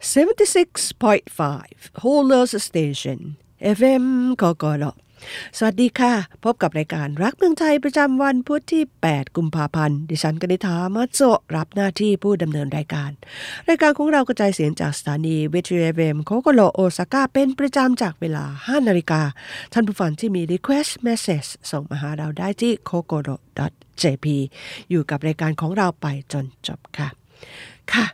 76.5 h o l e r s Station FM กกรสวัสดีค่ะ พบกับรายการรักเมืองไทยประจำวันพุธที่ 8 กุมภาพันธ์ ดิฉันกนิธามาโจรับหน้าที่ผู้ดำเนินรายการ รายการของเรากระจายเสียงจากสถานีวิทยุเอเมโคโกโลโอซาก้าเป็นประจำจากเวลา 5 นาฬิกา ท่านผู้ฟังที่มี request message ส่งมาหาเราได้ที่ k o k o r o jp อยู่กับรายการของเราไปจนจบค่ะ ค่ะ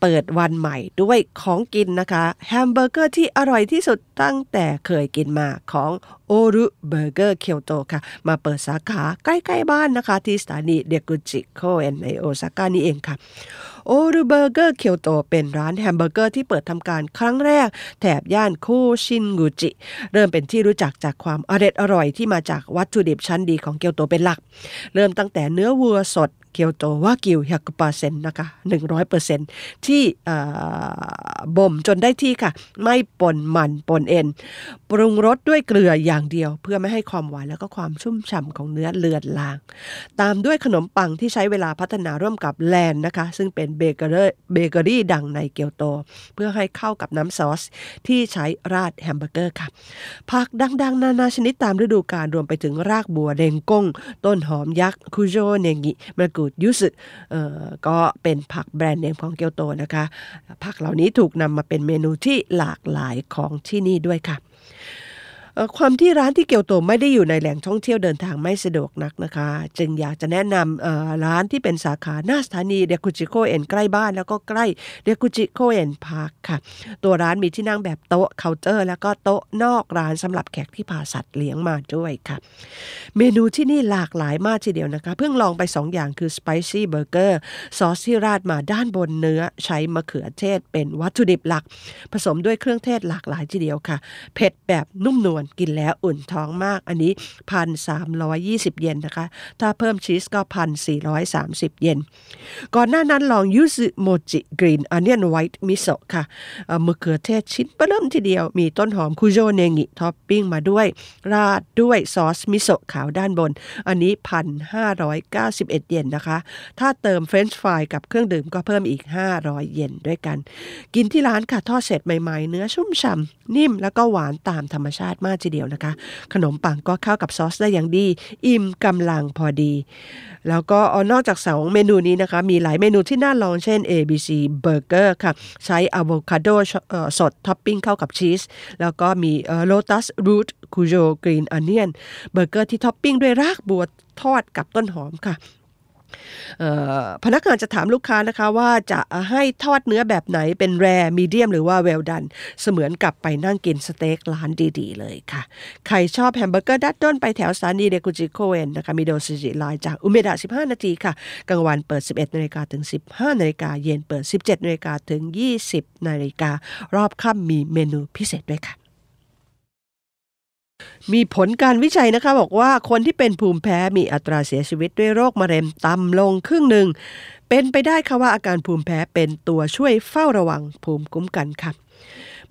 เปิดวันใหม่ด้วยของกินนะคะ แฮมเบอร์เกอร์ที่อร่อยที่สุดตั้งแต่เคยกินมาของโอรุเบอร์เกอร์เคียวโตค่ะ มาเปิดสาขาใกล้ ๆ บ้านนะคะ ที่สถานีเรียวกุจิโคเอนในโอซาก้านี่เองค่ะ โอรุเบอร์เกอร์เคียวโตเป็นร้านแฮมเบอร์เกอร์ที่เปิดทำการครั้งแรก แถบย่านคูชินกุจิ เริ่มเป็นที่รู้จักจากความอร่อยอร่อยที่มาจากวัตถุดิบชั้นดีของเกียวโตเป็นหลัก เริ่มตั้งแต่เนื้อวัวสดเกียวโตวากิว100%เปอร์เซ็นต์นะคะ100%ที่บ่มจนได้ที่ค่ะ ไม่ปนมันปนเอ็น ปรุงรสด้วยเกลืออย่างเดียว เพื่อไม่ให้ความหวานแล้วก็ความชุ่มฉ่ำของเนื้อเลือดลาง ตามด้วยขนมปังที่ใช้เวลาพัฒนาร่วมกับแลนนะคะ ซึ่งเป็นเบเกอรี่เบเกอรี่ดังในเกียวโต เพื่อให้เข้ากับน้ำซอส ที่ใช้ราดแฮมเบอร์เกอร์ค่ะผักดังๆ นานาชนิดตามฤดูกาลรวมไปถึงรากบัวเร็นกง ต้นหอมยักษ์คุโจเนงิมะกรูดยูซุก็เป็นผักแบรนด์เนมของเกียวโตนะคะ ผักเหล่านี้ถูกนำมาเป็นเมนูที่หลากหลายของที่นี่ด้วยค่ะ ความที่ร้านที่เกียวโตไม่ได้อยู่ในแหล่งท่องเที่ยวเดินทางไม่สะดวกนักนะคะ จึงอยากจะแนะนำร้านที่เป็นสาขาหน้าสถานีเรียวกุจิโคเอ็นใกล้บ้านแล้วก็ใกล้เรียวกุจิโคเอ็นพาร์คค่ะ ตัวร้านมีที่นั่งแบบโต๊ะเคาน์เตอร์ แล้วก็โต๊ะนอกร้านสำหรับแขกที่พาสัตว์เลี้ยงมาด้วยค่ะ เมนูที่นี่หลากหลายมากทีเดียวนะคะ เพิ่งลองไป 2 อย่างคือ spicy burger ซอสที่ราดมาด้านบนเนื้อใช้มะเขือเทศเป็นวัตถุดิบหลัก ผสมด้วยเครื่องเทศหลากหลายทีเดียวค่ะ เผ็ดแบบนุ่มนวลกินแล้วอุ่นท้องมากอันนี้พันสามร้อยยี่สิบเยนนะคะ ถ้าเพิ่มชีสก็พันสี่ร้อยสามสิบเยน ก่อนหน้านั้นลองคุโจเนงิ green onion white miso ค่ะมะเขือเทศชิ้นเบ้อเริ่มทีเดียวมีต้นหอมคุโจเนงิท็อปปิ้งมาด้วย ราดด้วยซอสมิโซะขาวด้านบน อันนี้พันห้าร้อยเก้าสิบเอ็ดเยนนะคะ ถ้าเติมเฟรนช์ฟรายกับเครื่องดื่มก็เพิ่มอีก 500 เยนด้วยกัน กินที่ร้านค่ะทอดเสร็จใหม่ๆ เนื้อชุ่มฉ่ำนิ่มแล้วก็หวานตามธรรมชาติมากทีเดียวนะคะ ขนมปังก็เข้ากับซอสได้อย่างดี อิ่มกำลังพอดี แล้วก็นอกจากสองเมนูนี้นะคะ มีหลายเมนูที่น่าลองเช่น ABC Burger ค่ะ ใช้อะโวคาโดสดท็อปปิ้งเข้ากับชีส แล้วก็มี Lotus Root Cujo Green Onion เบอร์เกอร์ที่ท็อปปิ้งด้วยรากบัวทอดกับต้นหอมค่ะ พนักงานจะถามลูกค้านะคะว่าจะให้ทอดเนื้อแบบไหนเป็น rare medium หรือว่า well done เสมือนกับไปนั่งกินสเต็กร้านดีๆ เลยค่ะ ใครชอบแฮมเบอร์เกอร์ดั้นด้นไปแถวสถานีเรียวกุจิโคเอนนะคะมิโดซุจิไลน์จากอุเมดะ 15 นาทีค่ะ กลางวันเปิด 11 นาฬิกาถึง 15 นาฬิกาเย็นเปิด 17 นาฬิกาถึง 20 นาฬิการอบค่ำมีเมนูพิเศษด้วยค่ะ มีผลการวิจัยนะคะบอกว่าคนที่เป็นภูมิแพ้มีอัตราเสียชีวิตด้วยโรคมะเร็งต่ำลงครึ่งหนึ่ง เป็นไปได้ค่ะว่าอาการภูมิแพ้เป็นตัวช่วยเฝ้าระวังภูมิคุ้มกันค่ะ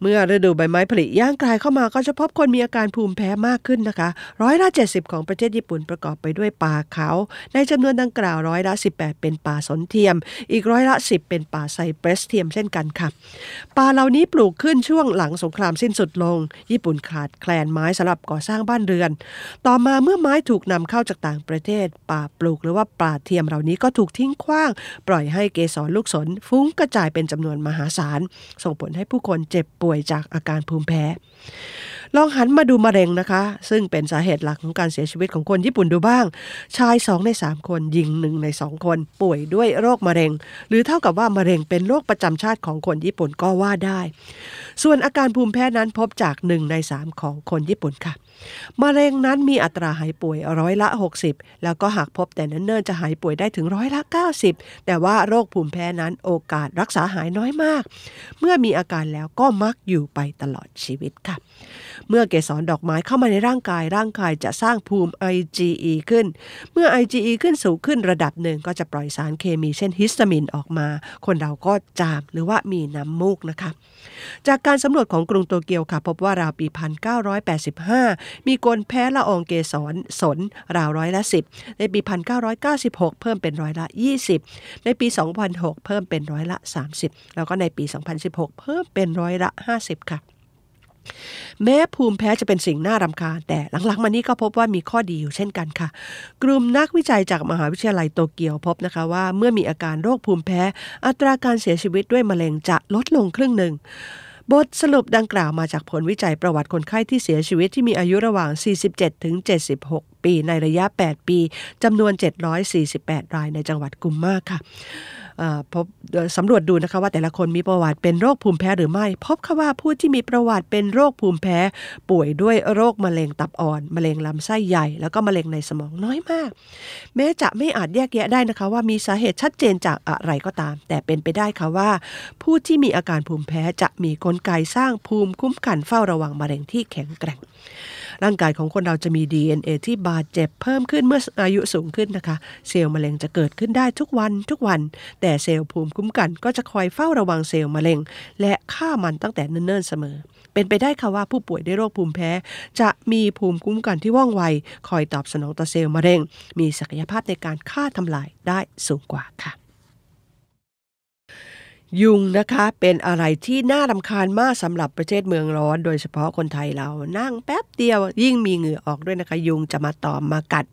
เมื่อฤดูใบไม้ผลิย่างกลายเข้ามาก็จะพบคนมีอาการภูมิแพ้มากขึ้นนะคะร้อยละ 70 ของประเทศญี่ปุ่นประกอบไปด้วยป่าเขา ในจำนวนดังกล่าวร้อยละ 18 เป็นป่าสนเทียม อีกร้อยละ 10 เป็นป่าไซเปรสเทียมเช่นกันค่ะ ป่าเหล่านี้ปลูกขึ้นช่วงหลังสงครามสิ้นสุดลง ญี่ปุ่นขาดแคลนไม้สำหรับก่อสร้างบ้านเรือน ต่อมาเมื่อไม้ถูกนำเข้าจากต่างประเทศ ป่าปลูกหรือว่าป่าเทียมเหล่านี้ก็ถูกทิ้งขว้าง ปล่อยให้เกสรลูกสนฟุ้งกระจายเป็นจำนวนมหาศาล ส่งผลให้ผู้คนเจ็บป่ป่วยจากอาการภูมิแพ้ลองหันมาดูมะเร็งนะคะ ซึ่งเป็นสาเหตุหลักของการเสียชีวิตของคนญี่ปุ่นดูบ้าง ชาย 2 ใน 3 คนหญิงหนึ่งใน 2 คน ป่วยด้วยโรคมะเร็ง หรือเท่ากับว่ามะเร็งเป็นโรคประจำชาติของคนญี่ปุ่นก็ว่าได้ ส่วนอาการภูมิแพ้นั้นพบจาก 1 ใน 3 ของคนญี่ปุ่นค่ะมะเร็งนั้นมีอัตราหายป่วยร้อยละ 60 แล้วก็หากพบแต่เนิ่นๆจะหายป่วยได้ถึงร้อยละ 90 แต่ว่าโรคภูมิแพ้นั้นโอกาสรักษาหายน้อยมาก เมื่อมีอาการแล้วก็มักอยู่ไปตลอดชีวิตค่ะเมื่อเกสรดอกไม้เข้ามาในร่างกายร่างกายจะสร้างภูมิ IgE ขึ้น เมื่อ IgE ขึ้นสูงขึ้นระดับหนึ่งก็จะปล่อยสารเคมีเช่นฮิสตามินออกมา คนเราก็จามหรือว่ามีน้ำมูกนะคะ จากการสำรวจของกรุงโตเกียวค่ะ พบว่าราวปี 1985 มีคนแพ้ละอองเกสรสนราวร้อยละ 10 ในปี 1996 เพิ่มเป็นร้อยละ 20 ในปี 2006 เพิ่มเป็นร้อยละ 30 แล้วก็ในปี 2016 เพิ่มเป็นร้อยละ 50 ค่ะ แม้ภูมิแพ้จะเป็นสิ่งน่ารำคาญ แต่หลังๆมานี้ก็พบว่ามีข้อดีอยู่เช่นกันค่ะ กลุ่มนักวิจัยจากมหาวิทยาลัยโตเกียวพบนะคะว่าเมื่อมีอาการโรคภูมิแพ้ อัตราการเสียชีวิตด้วยมะเร็งจะลดลงครึ่งหนึ่งบทสรุปดังกล่าวมาจากผลวิจัยประวัติคนไข้ที่เสียชีวิตที่มีอายุระหว่าง 47 ถึง 76 ปีในระยะ 8 ปีจำนวน 748 รายในจังหวัดกุมมากค่ะพบสำรวจดูนะคะว่าแต่ละคนมีประวัติเป็นโรคภูมิแพ้หรือไม่ พบค่ะว่าผู้ที่มีประวัติเป็นโรคภูมิแพ้ป่วยด้วยโรคมะเร็งตับอ่อน มะเร็งลำไส้ใหญ่ แล้วก็มะเร็งในสมองน้อยมาก แม้จะไม่อาจแยกแยะได้นะคะว่ามีสาเหตุชัดเจนจากอะไรก็ตาม แต่เป็นไปได้ค่ะว่า ผู้ที่มีอาการภูมิแพ้จะมีกลไกสร้างภูมิคุ้มกันเฝ้าระวังมะเร็งที่แข็งแกร่ง ร่างกายของคนเราจะมี DNA ที่บาดเจ็บเพิ่มขึ้นเมื่ออายุสูงขึ้นนะคะ เซลล์มะเร็งจะเกิดขึ้นได้ทุกวันทุกวัน แต่เซลล์ภูมิคุ้มกันก็จะคอยเฝ้าระวังเซลล์มะเร็ง และฆ่ามันตั้งแต่เนิ่นๆเสมอ เป็นไปได้ค่ะว่าผู้ป่วยด้วยโรคภูมิแพ้ จะมีภูมิคุ้มกันที่ว่องไว คอยตอบสนองต่อเซลล์มะเร็ง มีศักยภาพในการฆ่าทำลายได้สูงกว่าค่ะ ยุงนะคะเป็นอะไรที่น่ารำคาญมากสำหรับประเทศเมืองร้อน โดยเฉพาะคนไทยเรานั่งแป๊บเดียวยิ่งมีเหงื่อออกด้วยนะคะ ยุงจะมาตอมมากัด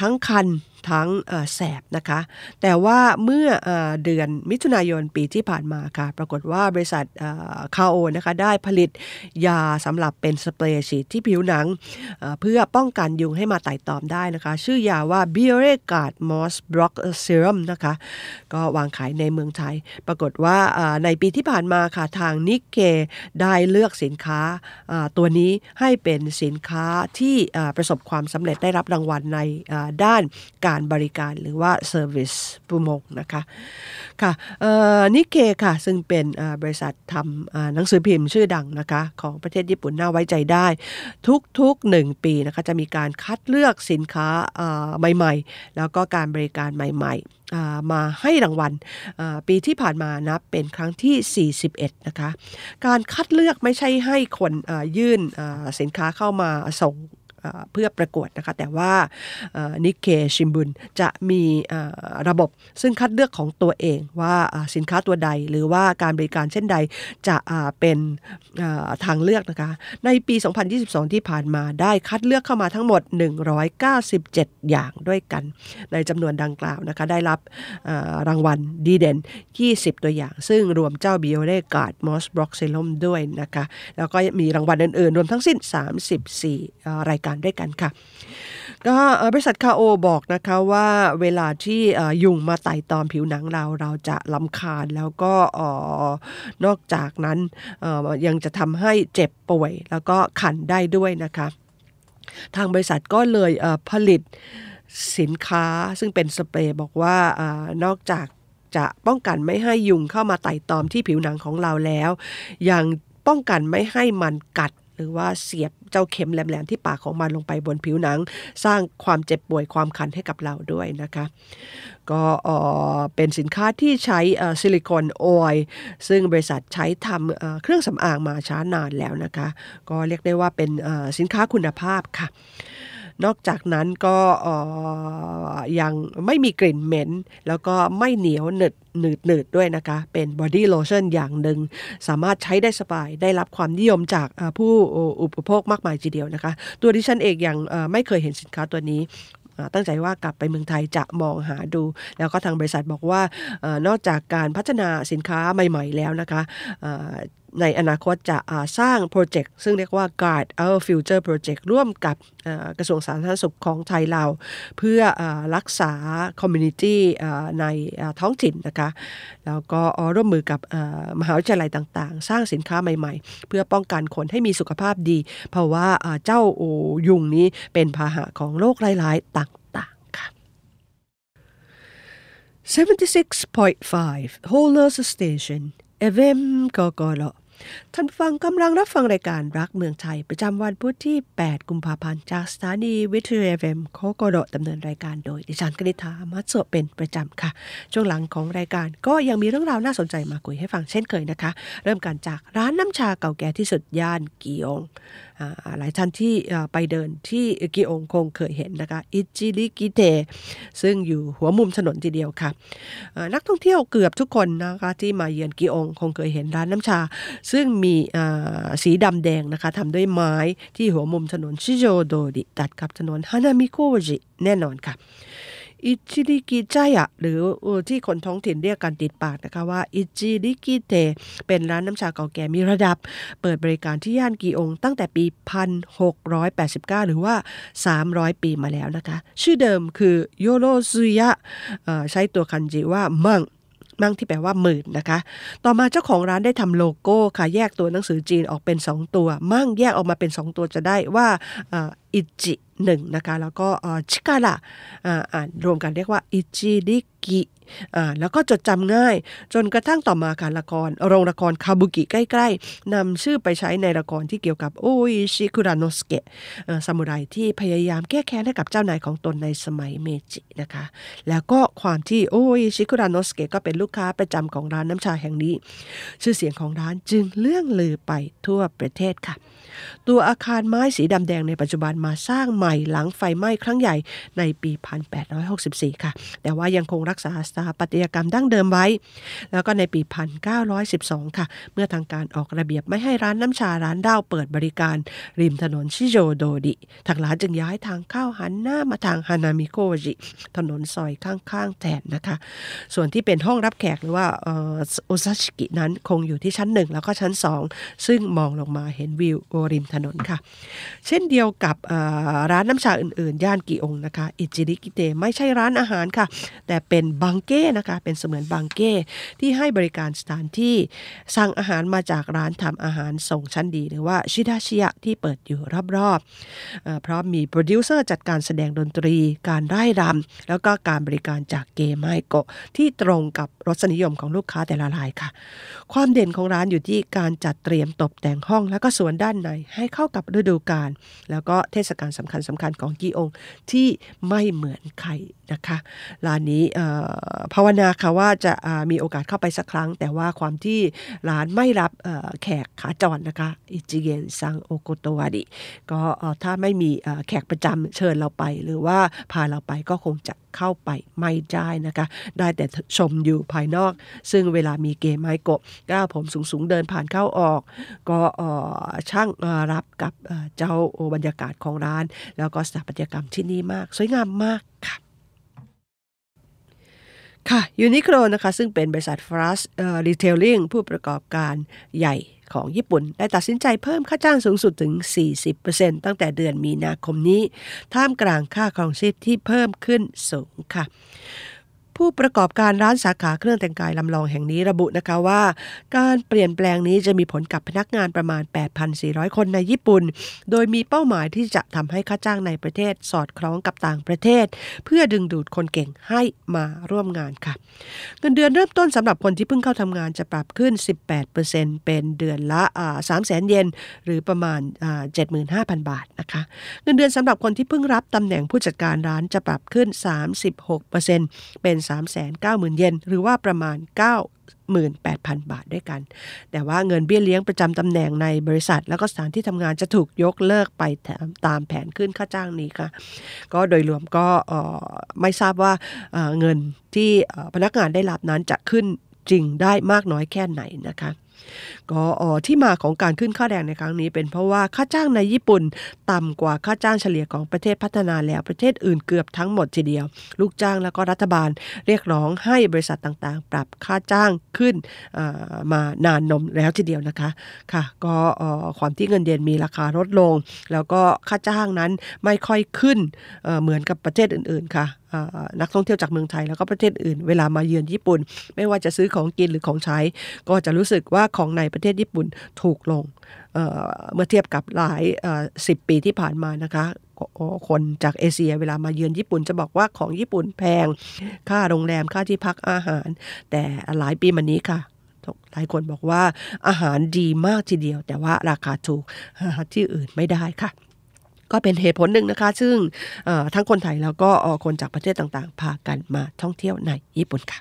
ทั้งคันทั้งแสบนะคะ แต่ว่าเมื่อเดือนมิถุนายนปีที่ผ่านมาค่ะ ปรากฏว่าบริษัทคาโอนะคะได้ผลิตยาสำหรับเป็นสเปรย์ฉีดที่ผิวหนัง เพื่อป้องกันยุงให้มาไต่ตอมได้นะคะ ชื่อยาว่า b i o r e g a r d Moss Block Serum นะคะ ก็วางขายในเมืองไทยปรากฏว่าในปีที่ผ่านมาค่ะทางนิกเกได้เลือกสินค้าตัวนี้ให้เป็นสินค้าที่ประสบความสำเร็จได้รับรางวัลในด้านการบริการหรือว่า Service ปุโมงนะคะค่ะนิกเกค่ะซึ่งเป็นบริษัททำหนังสือพิมพ์ชื่อดังนะคะของประเทศญี่ปุ่นน่าไว้ใจได้ ทุกๆหนึ่งปีนะคะจะมีการคัดเลือกสินค้าใหม่ๆ แล้วก็การบริการใหม่ ๆมาให้รางวัลปีที่ผ่านมานะเป็นครั้งที่ 41 นะคะ การคัดเลือกไม่ใช่ให้คนยื่นสินค้าเข้ามาส่ง เพื่อประกวดนะคะ แต่ว่านิเคชิมบุนจะมีระบบซึ่งคัดเลือกของตัวเองว่าสินค้าตัวใด หรือว่าการบริการเช่นใดจะเป็นทางเลือกนะคะ ในปี 2022 ที่ผ่านมาได้คัดเลือกเข้ามาทั้งหมด 197 อย่างด้วยกัน ในจำนวนดังกล่าวนะคะได้รับรางวัลดีเด่น 20 ตัวอย่าง ซึ่งรวมเจ้าบิโอเลกาดมอสบล็อกเซลมด้วยนะคะ แล้วก็มีรางวัลอื่นๆ รวมทั้งสิ้น 34 รายการารด้วยกันค่ะ ก็บริษัทคาโอบอกนะคะว่าเวลาที่ยุงมาไต่ตอมผิวหนังเราเราจะลำคาญแล้วก็นอกจากนั้นยังจะทำให้เจ็บป่วย แล้วก็ขันได้ด้วยนะคะ ทางบริษัทก็เลยผลิตสินค้าซึ่งเป็นสเปรย์บอกว่านอกจากจะป้องกันไม่ให้ยุงเข้ามาไต่ตอมที่ผิวหนังของเราแล้ว ยังป้องกันไม่ให้มันกัด หรือว่าเสียบเจ้าเข็มแหลมๆที่ปากของมันลงไปบนผิวหนัง สร้างความเจ็บป่วยความคันให้กับเราด้วยนะคะ ก็เป็นสินค้าที่ใช้ silicone oil ซึ่งบริษัทใช้ทำเครื่องสำอางมาช้านานแล้วนะคะ ก็เรียกได้ว่าเป็นสินค้าคุณภาพค่ะ นอกจากนั้นก็ยังไม่มีกลิ่นเหม็น แล้วก็ไม่เหนียวหนึดหนืดหนืดด้วยนะคะ เป็น body lotion อย่างหนึ่ง สามารถใช้ได้สบาย ได้รับความนิยมจากผู้อุปโภคมากมายทีเดียวนะคะ ตัวดิฉันเองยังไม่เคยเห็นสินค้าตัวนี้ตั้งใจว่ากลับไปเมืองไทยจะมองหาดู แล้วก็ทางบริษัทบอกว่านอกจากการพัฒนาสินค้าใหม่ ๆ แล้วนะคะ ในอนาคตจะสร้างโปรเจกต์ซึ่งเรียกว่า Guide Our Future Project ร่วมกับกระทรวงสาธารณสุขของไทยเราเพื่อรักษาคอมมูนิตี้ในท้องถิ่นนะคะ แล้วก็ร่วมมือกับมหาวิทยาลัยต่างๆ สร้างสินค้าใหม่ๆ เพื่อป้องกันคนให้มีสุขภาพดี เพราะว่าเจ้ายุงนี้เป็นพาหะของโรคหลายๆต่างๆค่ะ76.5 Whole Nurse Station FM กกล ท่านฟังกำลังรับฟังรายการรักเมืองไทย ประจำวันพุธที่ 8 กุมภาพันธ์ จากสถานีวิทยุ FM COCOLO ดำเนินรายการโดยดิฉันกนิธามัตโซเป็นประจำค่ะ ช่วงหลังของรายการก็ยังมีเรื่องราวน่าสนใจมาคุยให้ฟังเช่นเคยนะคะ เริ่มกันจากร้านน้ำชาเก่าแก่ที่สุดย่านกีองหลายท่านที่ไปเดินที่กีองคงเคยเห็นนะคะอิจิริกิเตซึ่งอยู่หัวมุมถนนทีเดียวค่ะนักท่องเที่ยวเกือบทุกคนนะคะที่มาเยือนกีองคงเคยเห็นร้านน้ำชา ซึ่งมีสีดำแดงนะคะทำด้วยไม้ที่หัวมุมถนนชิโจโดดิตัดกับถนนฮานามิโกจิแน่นอนค่ะ อิจิริกิจายะหรือที่คนท้องถิ่นเรียกกันติดปากนะคะว่าอิจิริกิเตเป็นร้านน้ำชาเก่าแก่มีระดับ เปิดบริการที่ย่านกีองตั้งแต่ปี 1689 หรือว่า 300 ปีมาแล้วนะคะ ชื่อเดิมคือโยโรซุยะใช้ตัวคันจิว่ามั่งมั่งที่แปลว่าหมื่นนะคะ ต่อมาเจ้าของร้านได้ทำโลโก้ค่ะ แยกตัวหนังสือจีนออกเป็น 2 ตัว มั่งแยกออกมาเป็น 2 ตัวจะได้ว่าอิจิ หนึ่งนะคะแล้วก็ชิการะอ่านรวมกันเรียกว่าอิจิริกิแล้วก็จดจำง่าย จนกระทั่งต่อมาการละครโรงละครคาบุกิใกล้ๆนำชื่อไปใช้ในละครที่เกี่ยวกับโออิชิคุระโนสเกะซามูไรที่พยายามแก้แค้นให้กับเจ้านายของตนในสมัยเมจินะคะ แล้วก็ความที่โออิชิคุระโนสเกะก็เป็นลูกค้าประจำของร้านน้ำชาแห่งนี้ ชื่อเสียงของร้านจึงเลื่องลือไปทั่วประเทศค่ะ ตัวอาคารไม้สีดำแดงในปัจจุบันมาสร้างใหม่หลังไฟไหม้ครั้งใหญ่ในปี 1864 ค่ะ แต่ว่ายังคงรักษาสถาปัตยกรรมดั้งเดิมไว้ แล้วก็ในปี 1912 ค่ะ เมื่อทางการออกระเบียบไม่ให้ร้านน้ำชาร้านเด้าเปิดบริการ ริมถนนชิโจโดดิทางร้านจึงย้ายทางเข้าหันหน้ามาทางฮานามิโกจิ ถนนซอยข้างๆแทนนะคะ ส่วนที่เป็นห้องรับแขกหรือว่าโอซาชิกินั้นคงอยู่ที่ชั้นหนึ่งแล้วก็ชั้นสองซึ่งมองลงมาเห็นวิวริมถนนค่ะ เช่นเดียวกับร้านน้ำชาอื่นๆ ย่านกีองนะคะ อิจิริกิเตไม่ใช่ร้านอาหารค่ะ แต่เป็นบังเก้นะคะ เป็นเสมือนบังเก้ที่ให้บริการสถานที่สั่งอาหารมาจากร้านทำอาหารส่งชั้นดี หรือว่าชิดาชิยะที่เปิดอยู่รอบๆ เพราะมีโปรดิวเซอร์จัดการแสดงดนตรี การไร่รำแล้วก็การบริการจากเกมไมโกที่ตรงกับรสนิยมของลูกค้าแต่ละรายค่ะ ความเด่นของร้านอยู่ที่การจัดเตรียมตกแต่งห้อง แล้วก็สวนด้านในให้เข้ากับฤดูกาลแล้วก็เทศกาลสำคัญสำคัญของกีองที่ไม่เหมือนใครนะคะร้านนี้ภาวนาค่ะว่าจะมีโอกาสเข้าไปสักครั้ง แต่ว่าความที่ร้านไม่รับแขกขาจรนะคะอิจิเกนซังโอโกโตวาดิก็ถ้าไม่มีแขกประจำเชิญเราไป หรือว่าพาเราไปก็คงจะ เข้าไปไม่ได้นะคะ ได้แต่ชมอยู่ภายนอก ซึ่งเวลามีเกมไม้กบก้าวผมสูงๆเดินผ่านเข้าออก ก็ช่างรับกับเจ้าบรรยากาศของร้าน แล้วก็สถาปัตยกรรมที่นี่มาก สวยงามมากค่ะค่ะยูนิโคลนะคะ ซึ่งเป็นบริษัทฟรัสรีเทลลิ่งผู้ประกอบการใหญ่ ของญี่ปุ่น ได้ตัดสินใจเพิ่มค่าจ้างสูงสุดถึง 40%ตั้งแต่เดือนมีนาคมนี้ ท่ามกลางค่าครองชีพที่เพิ่มขึ้นสูงค่ะ ผู้ประกอบการร้านสาขาเครื่องแต่งกายลำลองแห่งนี้ระบุนะคะว่า การเปลี่ยนแปลงนี้จะมีผลกับพนักงานประมาณ 8,400 คนในญี่ปุ่น โดยมีเป้าหมายที่จะทำให้ค่าจ้างในประเทศสอดคล้องกับต่างประเทศ เพื่อดึงดูดคนเก่งให้มาร่วมงานค่ะ เงินเดือนเริ่มต้นสำหรับคนที่เพิ่งเข้าทำงานจะปรับขึ้น 18%เป็นเดือนละ3 0 0 0 0 0 เยนหรือประมาณ 75,000 บาทนะคะ เงินเดือนสำหรับคนที่เพิ่งรับตำแหน่งผู้จัดการร้านจะปรับขึ้น 36%เป็น390,000 เยนหรือว่าประมาณ98,000 บาทด้วยกัน แต่ว่าเงินเบี้ยเลี้ยงประจำตำแหน่งในบริษัท แล้วก็สถานที่ทำงานจะถูกยกเลิกไปตามแผนขึ้นค่าจ้างนี้ค่ะ ก็โดยรวมก็ไม่ทราบว่าเงินที่พนักงานได้รับนั้นจะขึ้นจริงได้มากน้อยแค่ไหนนะคะ ก็ที่มาของการขึ้นค่าแรงในครั้งนี้ เป็นเพราะว่าค่าจ้างในญี่ปุ่น ต่ำกว่าค่าจ้างเฉลี่ยของประเทศพัฒนาแล้วประเทศอื่นเกือบทั้งหมดทีเดียว ลูกจ้างแล้วก็รัฐบาลเรียกร้องให้บริษัทต่างๆ ปรับค่าจ้างขึ้นมานานนมแล้วทีเดียวนะคะค่ะก็ความที่เงินเดือนมีราคาลดลง แล้วก็ค่าจ้างนั้นไม่ค่อยขึ้นเหมือนกับประเทศอื่นๆค่ะ นักท่องเที่ยวจากเมืองไทยแล้วก็ประเทศอื่น เวลามาเยือนญี่ปุ่น ไม่ว่าจะซื้อของกินหรือของใช้ ก็จะรู้สึกว่าของในประเทศญี่ปุ่นถูกลงเเมื่อเทียบกับหลายสิบปีที่ผ่านมานะคะคนจากเอเชียเวลามาเยือนญี่ปุ่นจะบอกว่าของญี่ปุ่นแพง ค่าโรงแรมค่าที่พักอาหาร แต่หลายปีมานี้ค่ะหลายคนบอกว่าอาหารดีมากทีเดียว แต่ว่าราคาถูกที่อื่นไม่ได้ค่ะ ก็เป็นเหตุผลหนึ่งนะคะ ซึ่งทั้งคนไทยแล้วก็คนจากประเทศต่างๆ พากันมาท่องเที่ยวในญี่ปุ่นค่ะ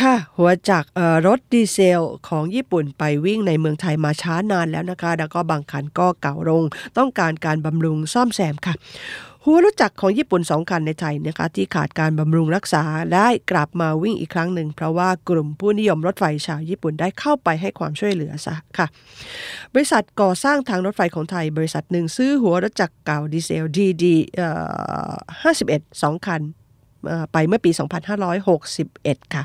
ค่ะหัวจากรถดีเซลของญี่ปุ่นไปวิ่งในเมืองไทยมาช้านานแล้วนะคะ แล้วก็บางคันก็เก่าลง ต้องการการบำรุงซ่อมแซมค่ะ หัวรถจักรของญี่ปุ่น2คันในไทยนะคะที่ขาดการบำรุงรักษาได้กลับมาวิ่งอีกครั้งหนึ่ง เพราะว่ากลุ่มผู้นิยมรถไฟชาวญี่ปุ่นได้เข้าไปให้ความช่วยเหลือซะค่ะ บริษัทก่อสร้างทางรถไฟของไทย บริษัทหนึ่งซื้อหัวรถจักรเก่าดีเซลดีดี51 2 คัน ไปเมื่อปี 2561 ค่ะ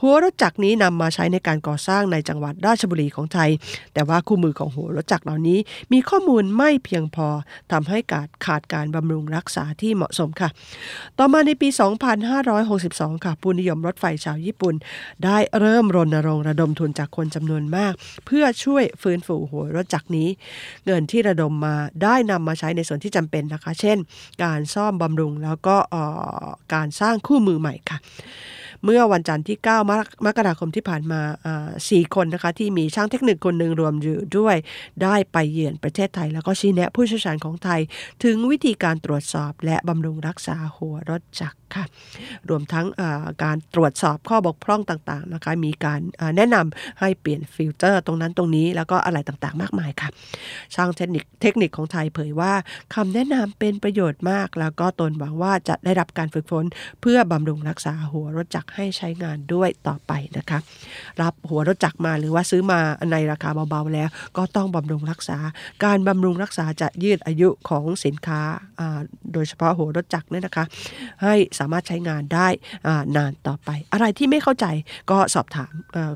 หัวรถจักรนี้นำมาใช้ในการก่อสร้างในจังหวัดราชบุรีของไทย แต่ว่าคู่มือของหัวรถจักรเหล่านี้ มีข้อมูลไม่เพียงพอทำให้การขาดการบำรุงรักษาที่เหมาะสมค่ะ ต่อมาในปี 2562 ค่ะผู้นิยมรถไฟชาวญี่ปุ่น ได้เริ่มรณรงค์ระดมทุนจากคนจำนวนมาก เพื่อช่วยฟื้นฟูหัวรถจักรนี้ เงินที่ระดมมาได้นำมาใช้ในส่วนที่จำเป็นนะคะ เช่น การซ่อมบำรุงแล้วก็การสร้างคู่มือใหม่ค่ะ เมื่อวันจันทร์ที่ 9 มกราคมที่ผ่านมาสี่คนนะคะ ที่มีช่างเทคนิคคนหนึ่งรวมอยู่ด้วย ได้ไปเยือนประเทศไทย แล้วก็ชี้แนะผู้เชี่ยวชาญของไทย ถึงวิธีการตรวจสอบและบำรุงรักษาหัวรถจักรค่ะ รวมทั้งการตรวจสอบข้อบกพร่องต่างๆนะคะ มีการแนะนำให้เปลี่ยนฟิลเตอร์ตรงนั้นตรงนี้แล้วก็อะไรต่างๆ มากมายค่ะ ช่างเทคนิคเทคนิคของไทยเผยว่าคำแนะนำเป็นประโยชน์มาก แล้วก็ตนหวังว่าจะได้รับการฝึกฝนเพื่อบำรุงรักษาหัวรถจักรให้ใช้งานด้วยต่อไปนะคะ รับหัวรถจักรมาหรือว่าซื้อมาในราคาเบาๆแล้ว ก็ต้องบำรุงรักษา การบำรุงรักษาจะยืดอายุของสินค้าโดยเฉพาะหัวรถจักรเนี่ยนะคะ ให้สามารถใช้งานได้นานต่อไป อะไรที่ไม่เข้าใจก็สอบถาม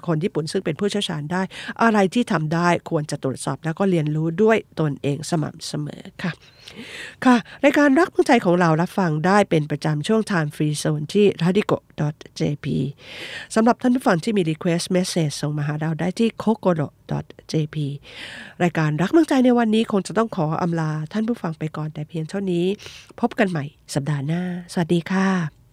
คนญี่ปุ่นซึ่งเป็นผู้เชี่ยวชาญได้ อะไรที่ทำได้ควรจะตรวจสอบแล้วก็เรียนรู้ด้วยตนเองสม่ำเสมอค่ะค่ะรายการรักเมืองไทยของเรารับฟังได้เป็นประจำช่วง Time Free Zone ที่ radico.jp สำหรับท่านผู้ฟังที่มี request message ส่งมาหาเราได้ที่ kokoro.jp รายการรักเมืองใจในวันนี้คงจะต้องขออำลาท่านผู้ฟังไปก่อนแต่เพียงเท่านี้ พบกันใหม่สัปดาห์หน้า สวัสดีค่ะ